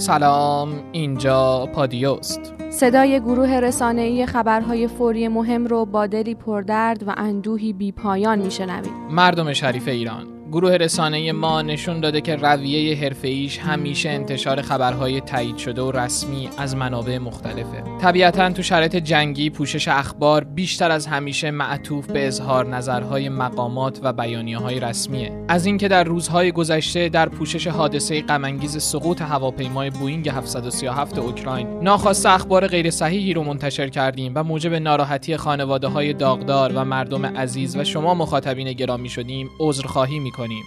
سلام اینجا پادیوست. صدای گروه رسانه‌ای خبرهای فوری مهم رو با دلی پردرد و اندوهی بیپایان میشنوید. مردم شریف ایران. گروه رسانه ما نشون داده که رویه حرفه‌ایش همیشه انتشار خبرهای تایید شده و رسمی از منابع مختلفه. طبیعتا تو شرایط جنگی پوشش اخبار بیشتر از همیشه معطوف به اظهار نظرهای مقامات و بیانیه های رسمیه. از اینکه در روزهای گذشته در پوشش حادثه غمانگیز سقوط هواپیمای بوینگ 737 اوکراین ناخواسته اخبار غیر صحیحی رو منتشر کردیم و موجب ناراحتی خانواده های داغدار و مردم عزیز و شما مخاطبین گرامی شدیم عذرخواهی می‌کنیم کنیم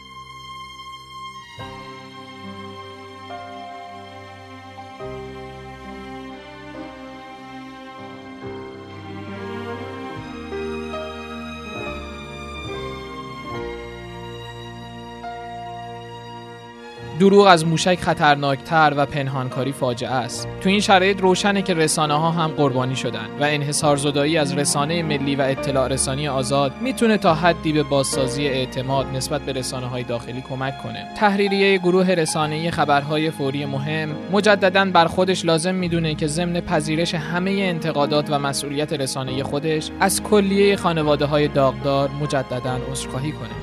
دروغ از موشک خطرناکتر و پنهانکاری فاجعه است. تو این شرایط روشنه که رسانه ها هم قربانی شدن و انحصار زدایی از رسانه ملی و اطلاع رسانی آزاد می‌تونه تا حدی به بازسازی اعتماد نسبت به رسانه های داخلی کمک کنه. تحریریه گروه رسانه خبرهای فوری مهم مجددا بر خودش لازم می‌دونه که ضمن پذیرش همه انتقادات و مسئولیت رسانه خودش از کلیه خانواده های داغدار مجددا عذرخواهی کنه.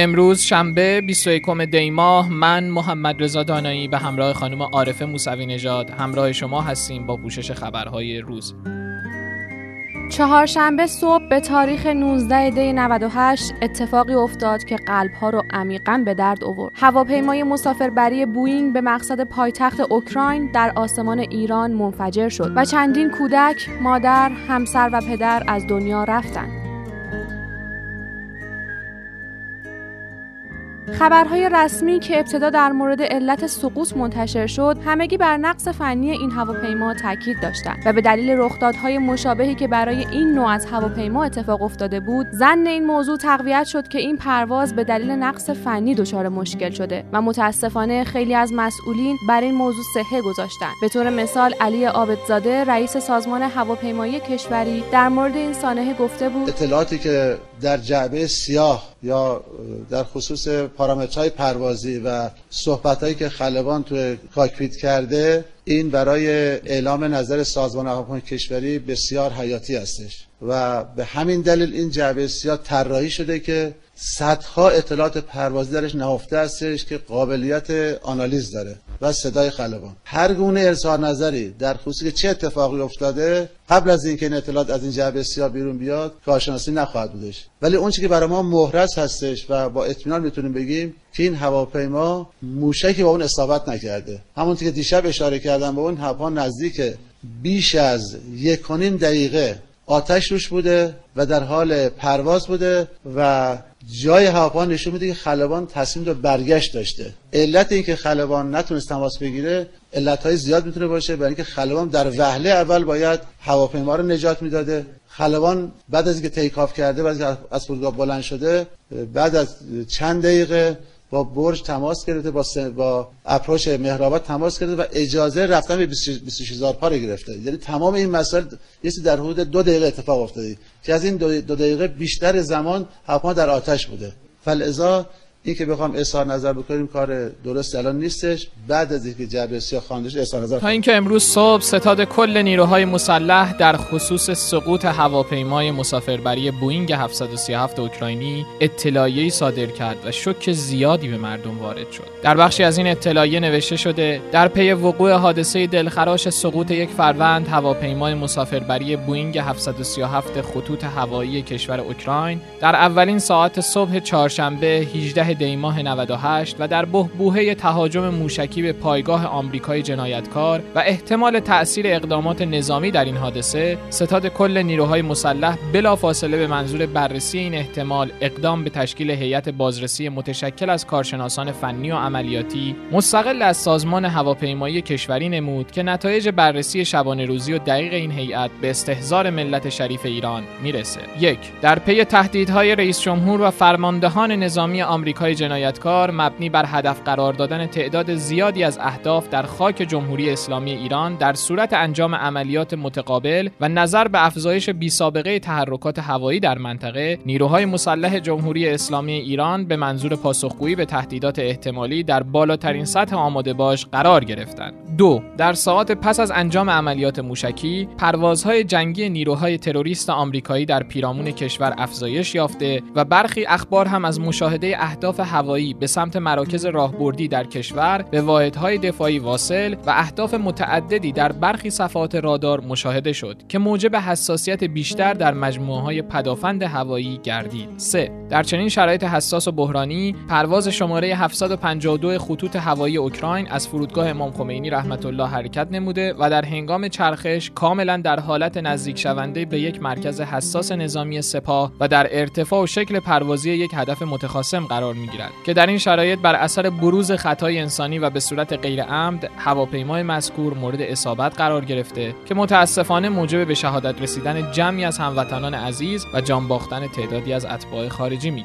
امروز شنبه 21 دی ماه من محمد رضا دانایی به همراه خانم عارفه موسوی نژاد همراه شما هستیم با پوشش خبرهای روز چهارشنبه صبح به تاریخ 19 دی 98 اتفاقی افتاد که قلبها رو عمیقا به درد آورد. هواپیمای مسافربری بوینگ به مقصد پایتخت اوکراین در آسمان ایران منفجر شد و چندین کودک، مادر، همسر و پدر از دنیا رفتند. خبرهای رسمی که ابتدا در مورد علت سقوط منتشر شد همگی بر نقص فنی این هواپیما تاکید داشتند و به دلیل رخدادهای مشابهی که برای این نوع از هواپیما اتفاق افتاده بود زن این موضوع تقویت شد که این پرواز به دلیل نقص فنی دچار مشکل شده و متاسفانه خیلی از مسئولین بر این موضوع صحه گذاشتند. به طور مثال علی عابدزاده رئیس سازمان هواپیمایی کشوری در مورد این سانحه گفته بود اطلاعاتی که در جعبه سیاه یا در خصوص پارامترهای پروازی و صحبتهایی که خلبان تو کاکپیت کرده این برای اعلام نظر سازمان هواپیمایی کشوری بسیار حیاتی هستش. و به همین دلیل این جعبه سیاه طراحی شده که صدها اطلاعات پروازی درش نهفته هستش که قابلیت آنالیز داره و صدای خلبان. هر گونه ارسال نظری در خصوص چه اتفاقی افتاده قبل از اینکه این اطلاعات از این جعبه سیاه بیرون بیاد کارشناسی نخواهد بودش. ولی اون که برای ما مهرس هستش و با اطمینان می‌تونیم بگیم که این هواپیما موشکی با اون اصابت نکرده. همونطور که دیشب اشاره کردم به اون هواپیما نزدیک بیش از یک دقیقه آتش روش بوده و در حال پرواز بوده و جای هواپیما نشون میده که خلبان تصمیم به برگشت داشته. علت اینکه خلبان نتونست تماس بگیره علت های زیاد می‌تونه باشه برای اینکه خلبان در وهله اول باید هواپیما رو نجات می‌داده. خلبان بعد از اینکه تیک کرده بعد از فرودگاه بلند شده بعد از چند دقیقه با برج تماس گرفته با با approach مهرآباد تماس گرفته و اجازه رفتن به 26000 پا گرفته. یعنی تمام این مسائل یه در حدود دو دقیقه اتفاق افتاده. که از این دو, دو دقیقه بیشتر زمان هواپیما در آتش بوده. فلذا این که بخوام اظهار نظر بکنیم کار درست الان نیستش. بعد از اینکه جعبه سیاه خواندش اظهار نظر تا اینکه امروز صبح ستاد کل نیروهای مسلح در خصوص سقوط هواپیمای مسافربری بوینگ 737 اوکراینی اطلاعیه‌ای صادر کرد و شوک زیادی به مردم وارد شد. در بخشی از این اطلاعیه نوشته شده در پی وقوع حادثه دلخراش سقوط یک فروند هواپیمای مسافربری بوینگ 737 خطوط هوایی کشور اوکراین در اولین ساعت صبح چهارشنبه 18 دی ماه 98 و در بهبوهه تهاجم موشکی به پایگاه آمریکای جنایتکار و احتمال تأثیر اقدامات نظامی در این حادثه ستاد کل نیروهای مسلح بلافاصله به منظور بررسی این احتمال اقدام به تشکیل هیئت بازرسی متشکل از کارشناسان فنی و عملیاتی مستقل از سازمان هواپیمایی کشوری نمود که نتایج بررسی شبانه روزی و دقیق این هیئت به استحضار ملت شریف ایران می‌رسه. یک در پی تهدیدهای رئیس جمهور و فرماندهان نظامی آمریکا های جنایتکار مبنی بر هدف قرار دادن تعداد زیادی از اهداف در خاک جمهوری اسلامی ایران در صورت انجام عملیات متقابل و نظر به افزایش بیسابقه تحرکات هوایی در منطقه نیروهای مسلح جمهوری اسلامی ایران به منظور پاسخگویی به تهدیدات احتمالی در بالاترین سطح آماده باش قرار گرفتند. دو در ساعات پس از انجام عملیات موشکی پروازهای جنگی نیروهای تروریست آمریکایی در پیرامون کشور افزایش یافته و برخی اخبار هم از مشاهده اهداف هوایی به سمت مراکز راهبردی در کشور به واحدهای دفاعی واصل و اهداف متعددی در برخی صفحات رادار مشاهده شد که موجب حساسیت بیشتر در مجموعه های پدافند هوایی گردید. 3. در چنین شرایط حساس و بحرانی پرواز شماره 752 خطوط هوایی اوکراین از فرودگاه امام خمینی رحمت الله حرکت نموده و در هنگام چرخش کاملا در حالت نزدیک شونده به یک مرکز حساس نظامی سپاه و در ارتفاع و شکل پروازی یک هدف متخاصم قرار می گیرد که در این شرایط بر اثر بروز خطای انسانی و به صورت غیر عمد هواپیمای مذکور مورد اصابت قرار گرفته که متاسفانه موجب به شهادت رسیدن جمعی از هموطنان عزیز و جان باختن تعدادی از اتباع خارجی می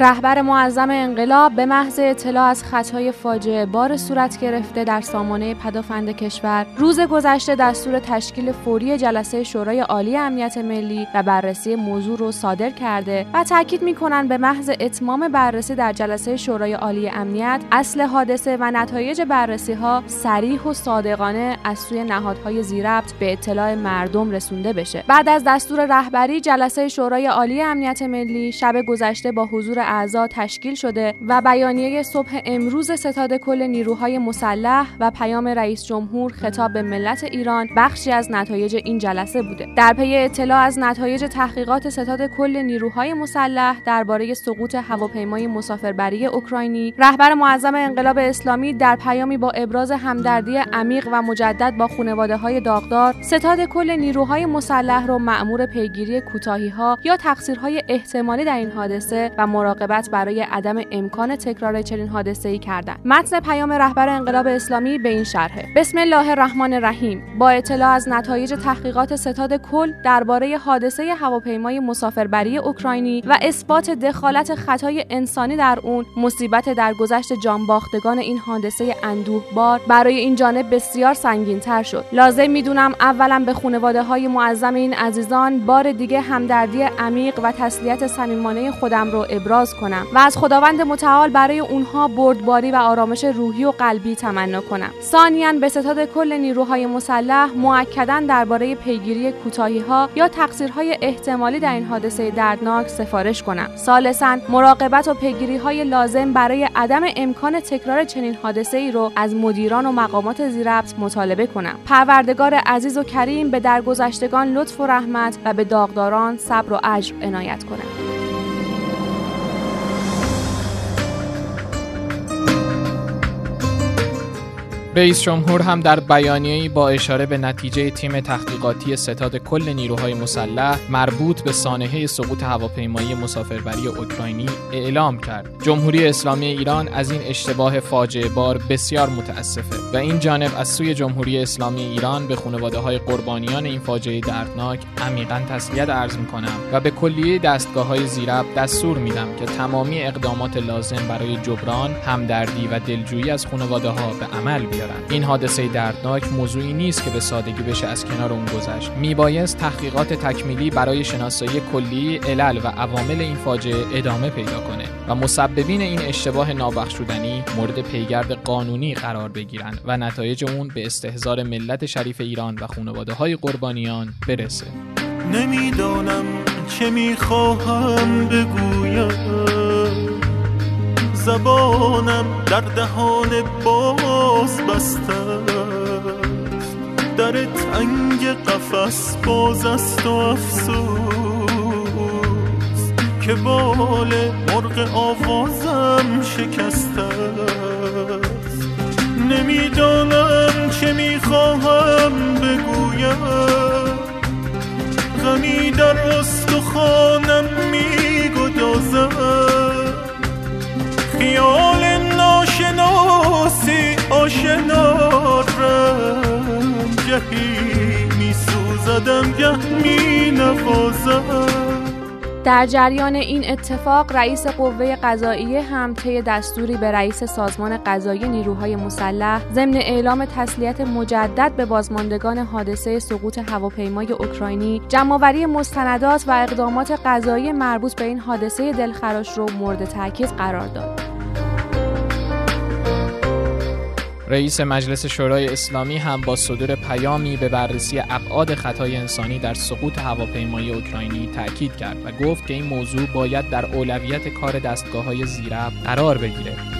رهبر معظم انقلاب به محض اطلاع از خطای فاجعه بار صورت گرفته در سامانه پدافند کشور روز گذشته دستور تشکیل فوری جلسه شورای عالی امنیت ملی و بررسی موضوع رو صادر کرده و تاکید می‌کنن به محض اتمام بررسی در جلسه شورای عالی امنیت اصل حادثه و نتایج بررسی ها سریح و صادقانه از سوی نهادهای زیربط به اطلاع مردم رسونده بشه. بعد از دستور رهبری جلسه شورای عالی امنیت ملی شب گذشته با حضور اعضا تشکیل شده و بیانیه صبح امروز ستاد کل نیروهای مسلح و پیام رئیس جمهور خطاب به ملت ایران بخشی از نتایج این جلسه بوده. در پی اطلاع از نتایج تحقیقات ستاد کل نیروهای مسلح درباره سقوط هواپیمای مسافربری اوکراینی رهبر معظم انقلاب اسلامی در پیامی با ابراز همدردی عمیق و مجدد با خانواده های داغدار ستاد کل نیروهای مسلح را مأمور پیگیری کوتاهی ها یا تقصیرهای احتمالی در این حادثه و مراقبت برای عدم امکان تکرار چنین حادثه‌ای کردند. متن پیام رهبر انقلاب اسلامی به این شرحه. بسم الله الرحمن الرحیم. با اطلاع از نتایج تحقیقات ستاد کل درباره حادثه هواپیمای مسافربری اوکراینی و اثبات دخالت خطای انسانی در اون مصیبت در گذشت جانباختگان این حادثه اندوهبار برای این جانب بسیار سنگینتر شد. لازم می‌دونم اولا به خانواده های معظم این عزیزان بار دیگه همدردی عمیق و تسلیت صمیمانه خودم رو ابراز کنم و از خداوند متعال برای اونها بردباری و آرامش روحی و قلبی تمنا کنم. ثانیا به ستاد کل نیروهای مسلح مؤکدا درباره پیگیری کوتاهی ها یا تقصیرهای احتمالی در این حادثه دردناک سفارش کنم. ثالثا مراقبت و پیگیری های لازم برای عدم امکان تکرار چنین حادثه ای رو از مدیران و مقامات زیربط مطالبه کنم. پروردگار عزیز و کریم به درگذشتگان لطف و رحمت و به داغداران صبر و اجر عنایت کنم. رئیس جمهور هم در بیانیه‌ای با اشاره به نتیجه تیم تحقیقاتی ستاد کل نیروهای مسلح مربوط به سانحه سقوط هواپیمایی مسافربری اوکراینی اعلام کرد. جمهوری اسلامی ایران از این اشتباه فاجعه بار بسیار متاسفه و این جانب از سوی جمهوری اسلامی ایران به خانواده های قربانیان این فاجعه دردناک عمیقا تسلیت عرض می‌کنم و به کلیه دستگاه های زیرب دستور میدم که تمامی اقدامات لازم برای جبران، همدردی و دلجویی از خانواده ها به عمل بیارند. این حادثه دردناک موضوعی نیست که به سادگی بشه از کنار اون گذشت. میبایست تحقیقات تکمیلی برای شناسایی کلی علل و عوامل این فاجعه ادامه پیدا کنه و مسببین این اشتباه نابخشودنی مورد پیگرد قانونی قرار بگیرند و نتایج اون به استهزار ملت شریف ایران و خانواده های قربانیان برسه. نمی‌دانم چه می‌خواهم بگویم. زبانم در دهان باز بسته. در تنگ قفس باز است و افسوس که بال مرغ آوازم شکسته است. نمی‌دانم چه می‌خواهم بگویم. غمی در استخوانم میگدازم خیال ناشناسی آشنا رنجهی میسوزد زدم گه می در جریان این اتفاق رئیس قوه قضاییه هم طی دستوری به رئیس سازمان قضایی نیروهای مسلح ضمن اعلام تسلیت مجدد به بازماندگان حادثه سقوط هواپیمای اوکراینی جمعآوری مستندات و اقدامات قضایی مربوط به این حادثه دلخراش رو مورد تاکید قرار داد. رئیس مجلس شورای اسلامی هم با صدور پیامی به بررسی ابعاد خطای انسانی در سقوط هواپیمای اوکراینی تاکید کرد و گفت که این موضوع باید در اولویت کار دستگاه های زیرب قرار بگیره.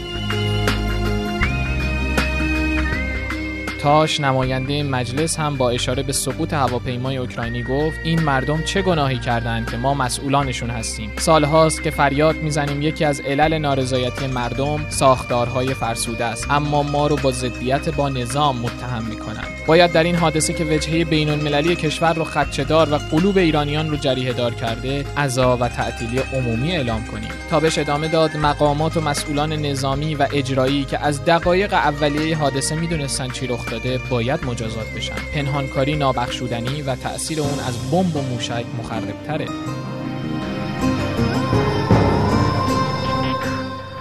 تاش نماینده مجلس هم با اشاره به سقوط هواپیمای اوکراینی گفت این مردم چه گناهی کردند که ما مسئولانشون هستیم؟ سالهاست که فریاد می‌زنیم یکی از علل نارضایتی مردم ساختارهای فرسوده است. اما ما رو با ضدیت با نظام متهم می‌کنند. باید در این حادثه که وجهه بین المللی کشور رو خدشهدار و قلوب ایرانیان رو جریه دار کرده عزا و تعطیلی عمومی اعلام کنیم. تابش ادامه داد مقامات و مسئولان نظامی و اجرایی که از دقایق اولیه حادثه می‌دونستن چی رخ داده باید مجازات بشن. پنهانکاری نابخشودنی و تأثیر اون از بمب و موشک مخربتره.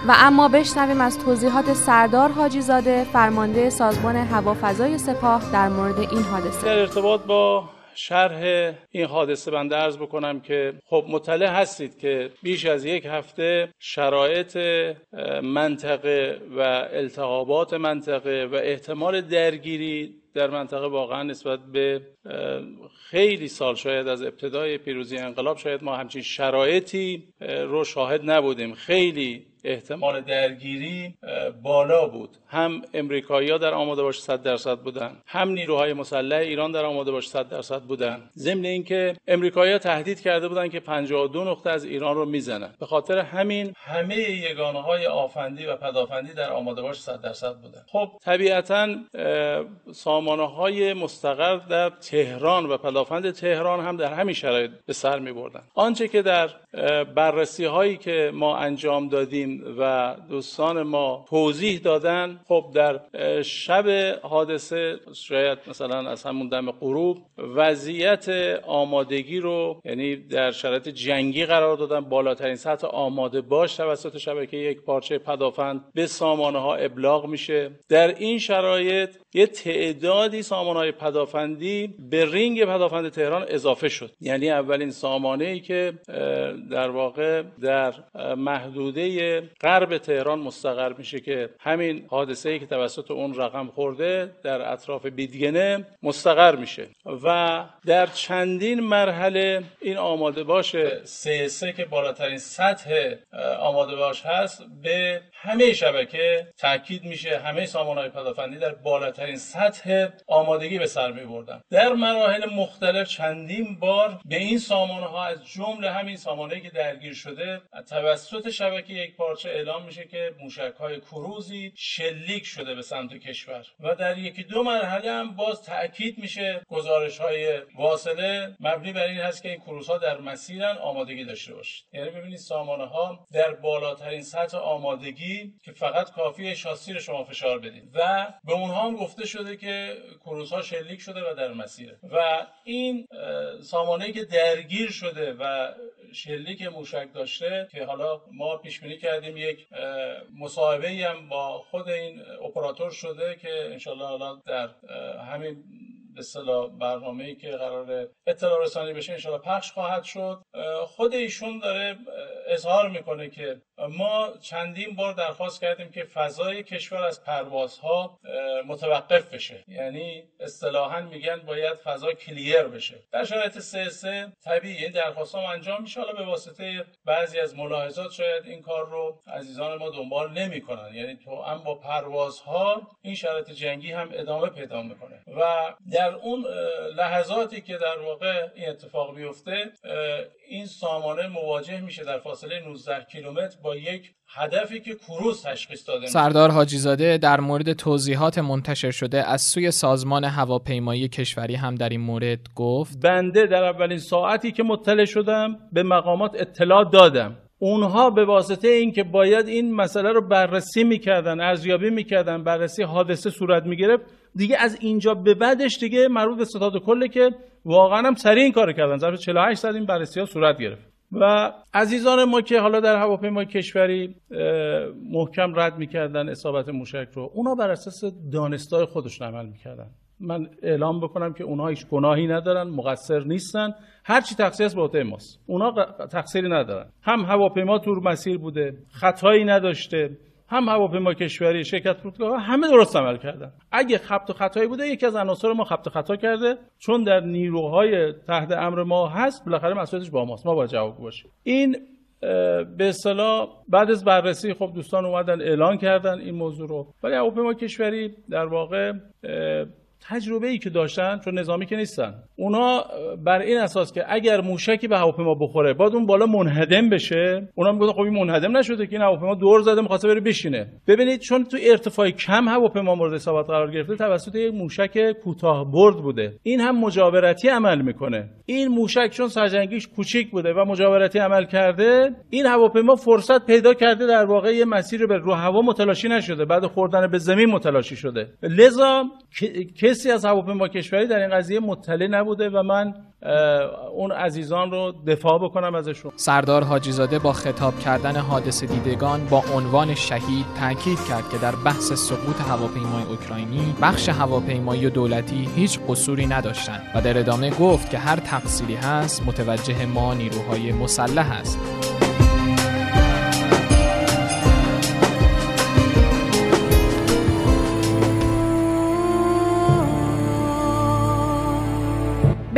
و اما بشنویم از توضیحات سردار حاجی زاده فرمانده سازمان هوافضای سپاه در مورد این حادثه. در ارتباط با شرح این حادثه بنده ارز بکنم که خب مطلع هستید که بیش از یک هفته شرایط منطقه و التهابات منطقه و احتمال درگیری در منطقه واقعا نسبت به خیلی سال شاید از ابتدای پیروزی انقلاب شاید ما همچین شرایطی رو شاهد نبودیم. خیلی احتمال. درگیری بالا بود. هم امریکایی‌ها در آماده باش 100 درصد بودن هم نیروهای مسلح ایران در آماده باش 100 درصد بودن. ضمن اینکه امریکایی‌ها تهدید کرده بودن که 52 نقطه از ایران رو می‌زنن. به خاطر همین همه یگانه های آفندی و پدافندی در آماده باش 100 درصد بودن. خب طبیعتا سامانه های مستقر در تهران و پدافند تهران هم در همین شرایط به سر می بردن آنچه که در بررسی هایی که ما انجام دادیم و دوستان ما توضیح دادن خب در شب حادثه شاید مثلا از همون دم غروب وضعیت آمادگی رو یعنی در شرایط جنگی قرار دادن بالاترین سطح آماده باش توسط شبکه یک پارچه پدافند به سامانه ها ابلاغ میشه. در این شرایط یه تعدادی سامانه های پدافندی به رینگ پدافند تهران اضافه شد. یعنی اولین سامانه ای که در واقع در محدوده غرب تهران مستقر میشه که همین حادثه ای که توسط اون رقم خورده در اطراف بیدگنه مستقر میشه. و در چندین مرحله این آماده باش سه سه که بالاترین سطح آماده باش هست به همه شبکه تاکید میشه همه سامانه پدافندی در بالاترین سطح آمادگی به سر می بردن در مراحل مختلف چندین بار به این سامانه ها از جمله همین سامانه که درگیر شده توسط شبکه یک پارچه اعلام میشه که موشک های کروزی شلیک شده به سمت کشور. و در یکی دو مرحله هم باز تاکید میشه گزارش های واصله مبنی بر این هست که این کروز ها در مسیرن آمادگی داشته باشید. یعنی ببینید سامانه ها در بالاترین سطح آمادگی که فقط کافی شاسی رو شما فشار بدید و به اونها هم گفته شده که کروز ها شلیک شده و در مسیره. و این سامانه که درگیر شده و شلیک موشک داشته که حالا ما پیش بینی کردیم یک مصاحبه هم با خود این اپراتور شده که انشالله حالا در همین به اصطلاح برنامه ای که قرار اطلاع رسانی بشه انشالله پخش خواهد شد. خود ایشون داره اظهار می‌کنه که ما چندین بار درخواست کردیم که فضای کشور از پروازها متوقف بشه. یعنی اصطلاحا میگن باید فضا کلیر بشه. در شرایط سه سه طبیعی این درخواست ها انجام میشه. حالا به واسطه بعضی از ملاحظات شاید این کار رو عزیزان ما دنبال نمی‌کنن. یعنی تو هم با پروازها این شرایط جنگی هم ادامه پیدا می‌کنه. و در اون لحظاتی که در واقع این اتفاق بیفته این سامانه مواجه میشه در فاصله 19 کیلومتر با یک هدفی که کروز تشخیص داده سردار حاجی زاده در مورد توضیحات منتشر شده از سوی سازمان هواپیمایی کشوری هم در این مورد گفت بنده در اولین ساعتی که مطلع شدم به مقامات اطلاع دادم. اونها به واسطه اینکه باید این مسئله رو بررسی می‌کردن ارزیابی می‌کردن بررسی حادثه صورت می‌گرفت دیگه از اینجا به بعدش دیگه مربوط به ستاد کله که واقعا هم سریع این کار کردن. ظرف 48 ساعت این بررسی ها صورت گرفت. و عزیزان ما که حالا در هواپیمای کشوری محکم رد می‌کردن اصابت موشک رو. اونا بر اساس دانستای خودشون عمل می‌کردن. من اعلام بکنم که اونها هیچ گناهی ندارن مقصر نیستن. هر چی تقصیر است به ماست. اونا تقصیری ندارن. هم هواپیما تور مسیر بوده خطایی نداشته. هم هواپیما کشوری شرکت فرودگاه همه درست عمل کردن. اگه خبت و خطایی بوده یکی از عناصر ما خبت و خطا کرده. چون در نیروهای تحت امر ما هست بالاخره مسئولیتش با ماست. ما باید جواب باشیم. این به اصطلاح بعد از بررسی خب دوستان اومدن اعلان کردن این موضوع رو. ولی هواپیما کشوری در واقع تجربه ای که داشتن چون نظامی که نیستن. اونا بر این اساس که اگر موشکی به هواپیما بخوره بعد اون بالا منهدم بشه. اونا میگن خب این منهدم نشده که این هواپیما دور زده می‌خواسته بره بشینه. ببینید چون تو ارتفاع کم هواپیما مورد اصابت قرار گرفته توسط یک موشک کوتاه برد بوده. این هم مجاورتی عمل می‌کنه. این موشک چون سرجنگیش کوچیک بوده و مجاورتی عمل کرده این هواپیما فرصت پیدا کرده در واقع یه مسیر به رو هوا متلاشی نشده. بعد خوردن به زمین متلاشی شده. لذا کسی از هواپیما کشوری در این قضیه مطلع نبوده و من اون عزیزان رو دفاع بکنم ازشون. سردار حاجیزاده با خطاب کردن حادثه دیدگان با عنوان شهید تاکید کرد که در بحث سقوط هواپیمای اوکراینی بخش هواپیمایی دولتی هیچ قصوری نداشتند و در ادامه گفت که هر تقصیری هست متوجه ما نیروهای مسلح است.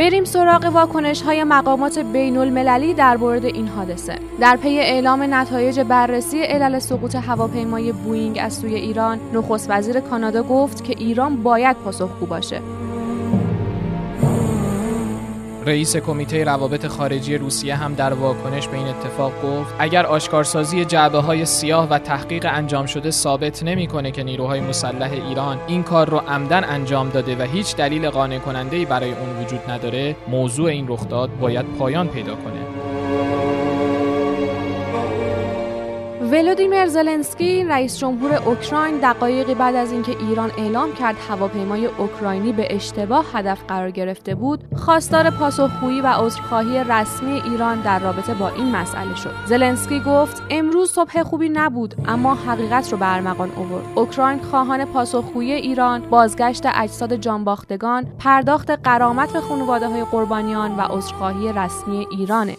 بریم سراغ واکنش های مقامات بین المللی در مورد این حادثه. در پی اعلام نتایج بررسی علل سقوط هواپیمای بوینگ از سوی ایران نخست وزیر کانادا گفت که ایران باید پاسخگو باشه. رئیس کمیته روابط خارجی روسیه هم در واکنش به این اتفاق گفت اگر آشکارسازی جعبه های سیاه و تحقیق انجام شده ثابت نمی‌کنه که نیروهای مسلح ایران این کار رو عمداً انجام داده و هیچ دلیل قانع کننده برای اون وجود نداره موضوع این رخداد باید پایان پیدا کنه. ولودیمیر زلنسکی رئیس جمهور اوکراین دقایقی بعد از اینکه ایران اعلام کرد هواپیمای اوکراینی به اشتباه هدف قرار گرفته بود خواستار پاسخگویی و عذرخواهی رسمی ایران در رابطه با این مسئله شد. زلنسکی گفت امروز صبح خوبی نبود اما حقیقت رو برمغان آورد. اوکراین خواهان پاسخگویی ایران بازگشت اجساد جانباختگان پرداخت قرامت به خانواده های قربانیان و عذرخواهی رسمی ایرانه.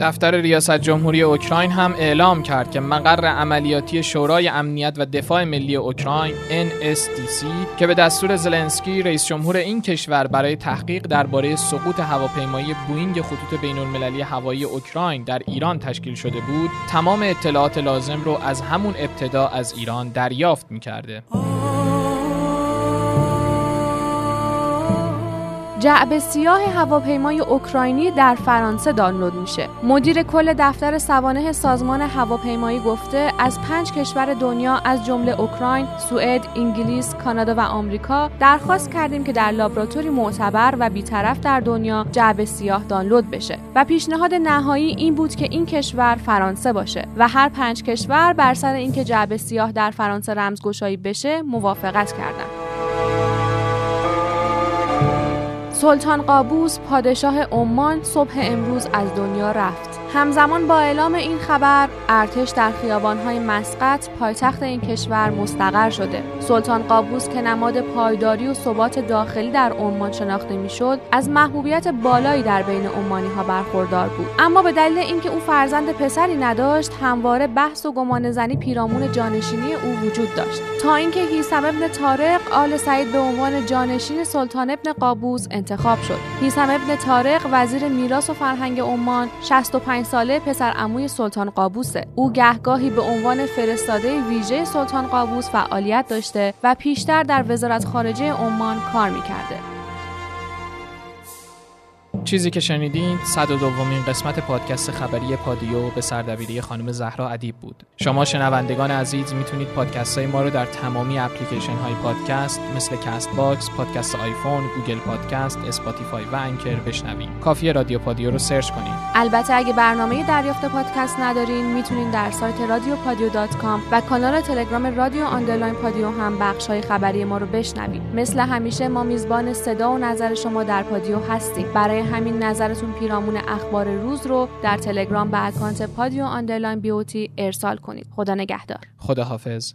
دفتر ریاست جمهوری اوکراین هم اعلام کرد که مقر عملیاتی شورای امنیت و دفاع ملی اوکراین NSDC که به دستور زلنسکی رئیس جمهور این کشور برای تحقیق درباره سقوط هواپیمایی بوینگ خطوط بین المللی هوایی اوکراین در ایران تشکیل شده بود تمام اطلاعات لازم رو از همون ابتدا از ایران دریافت می‌کرده. جعب سیاه هواپیمای اوکراینی در فرانسه دانلود میشه. مدیر کل دفتر سوانه سازمان هواپیمایی گفته از پنج کشور دنیا از جمله اوکراین، سوئد، انگلیس، کانادا و آمریکا درخواست کردیم که در لابراتوری معتبر و بیطرف در دنیا جعب سیاه دانلود بشه و پیشنهاد نهایی این بود که این کشور فرانسه باشه و هر پنج کشور بر سر اینکه جعب سیاه در فرانسه رمزگشایی بشه موافقت کردند. سلطان قابوس پادشاه عمان صبح امروز از دنیا رفت. همزمان با اعلام این خبر ارتش در خیابانهای مسقط پایتخت این کشور مستقر شده. سلطان قابوس که نماد پایداری و ثبات داخلی در عمان شناخته می‌شد از محبوبیت بالایی در بین عمانی ها برخوردار بود. اما به دلیل اینکه او فرزند پسری نداشت همواره بحث و گمان زنی پیرامون جانشینی او وجود داشت. تا اینکه هیثم ابن طارق آل سعید به عنوان جانشین سلطان ابن قابوس انتخاب شد. هیثم ابن طارق وزیر میراث و فرهنگ عمان 65 پنج ساله پسر عموی سلطان قابوسه او گهگاهی به عنوان فرستاده ویژه سلطان قابوس فعالیت داشته و پیشتر در وزارت خارجه عمان کار می‌کرده. چیزی که شنیدین صد و دومین قسمت پادکست خبری پادیو به سردبیری خانم زهرا ادیب بود. شما شنوندگان عزیز می‌تونید پادکست های ما رو در تمامی اپلیکیشن های پادکست مثل Castbox، پادکست آیفون، Google Podcast، Spotify و Anchor بشنوید کافیه رادیو پادیو رو search کنید البته اگه برنامه دریافت پادکست ندارین می‌تونین در سایت رادیو پادیو dot com و کانال تلگرام رادیو underline پادیو هم بخش های خبری ما رو بشنوید مثل همیشه ما میزبان صدا و نظر شما در پادیو هستیم. برای همین نظرتون پیرامون اخبار روز رو در تلگرام به اکانت پادیو آندرلاین بیوتی ارسال کنید. خدا نگهدار. خداحافظ.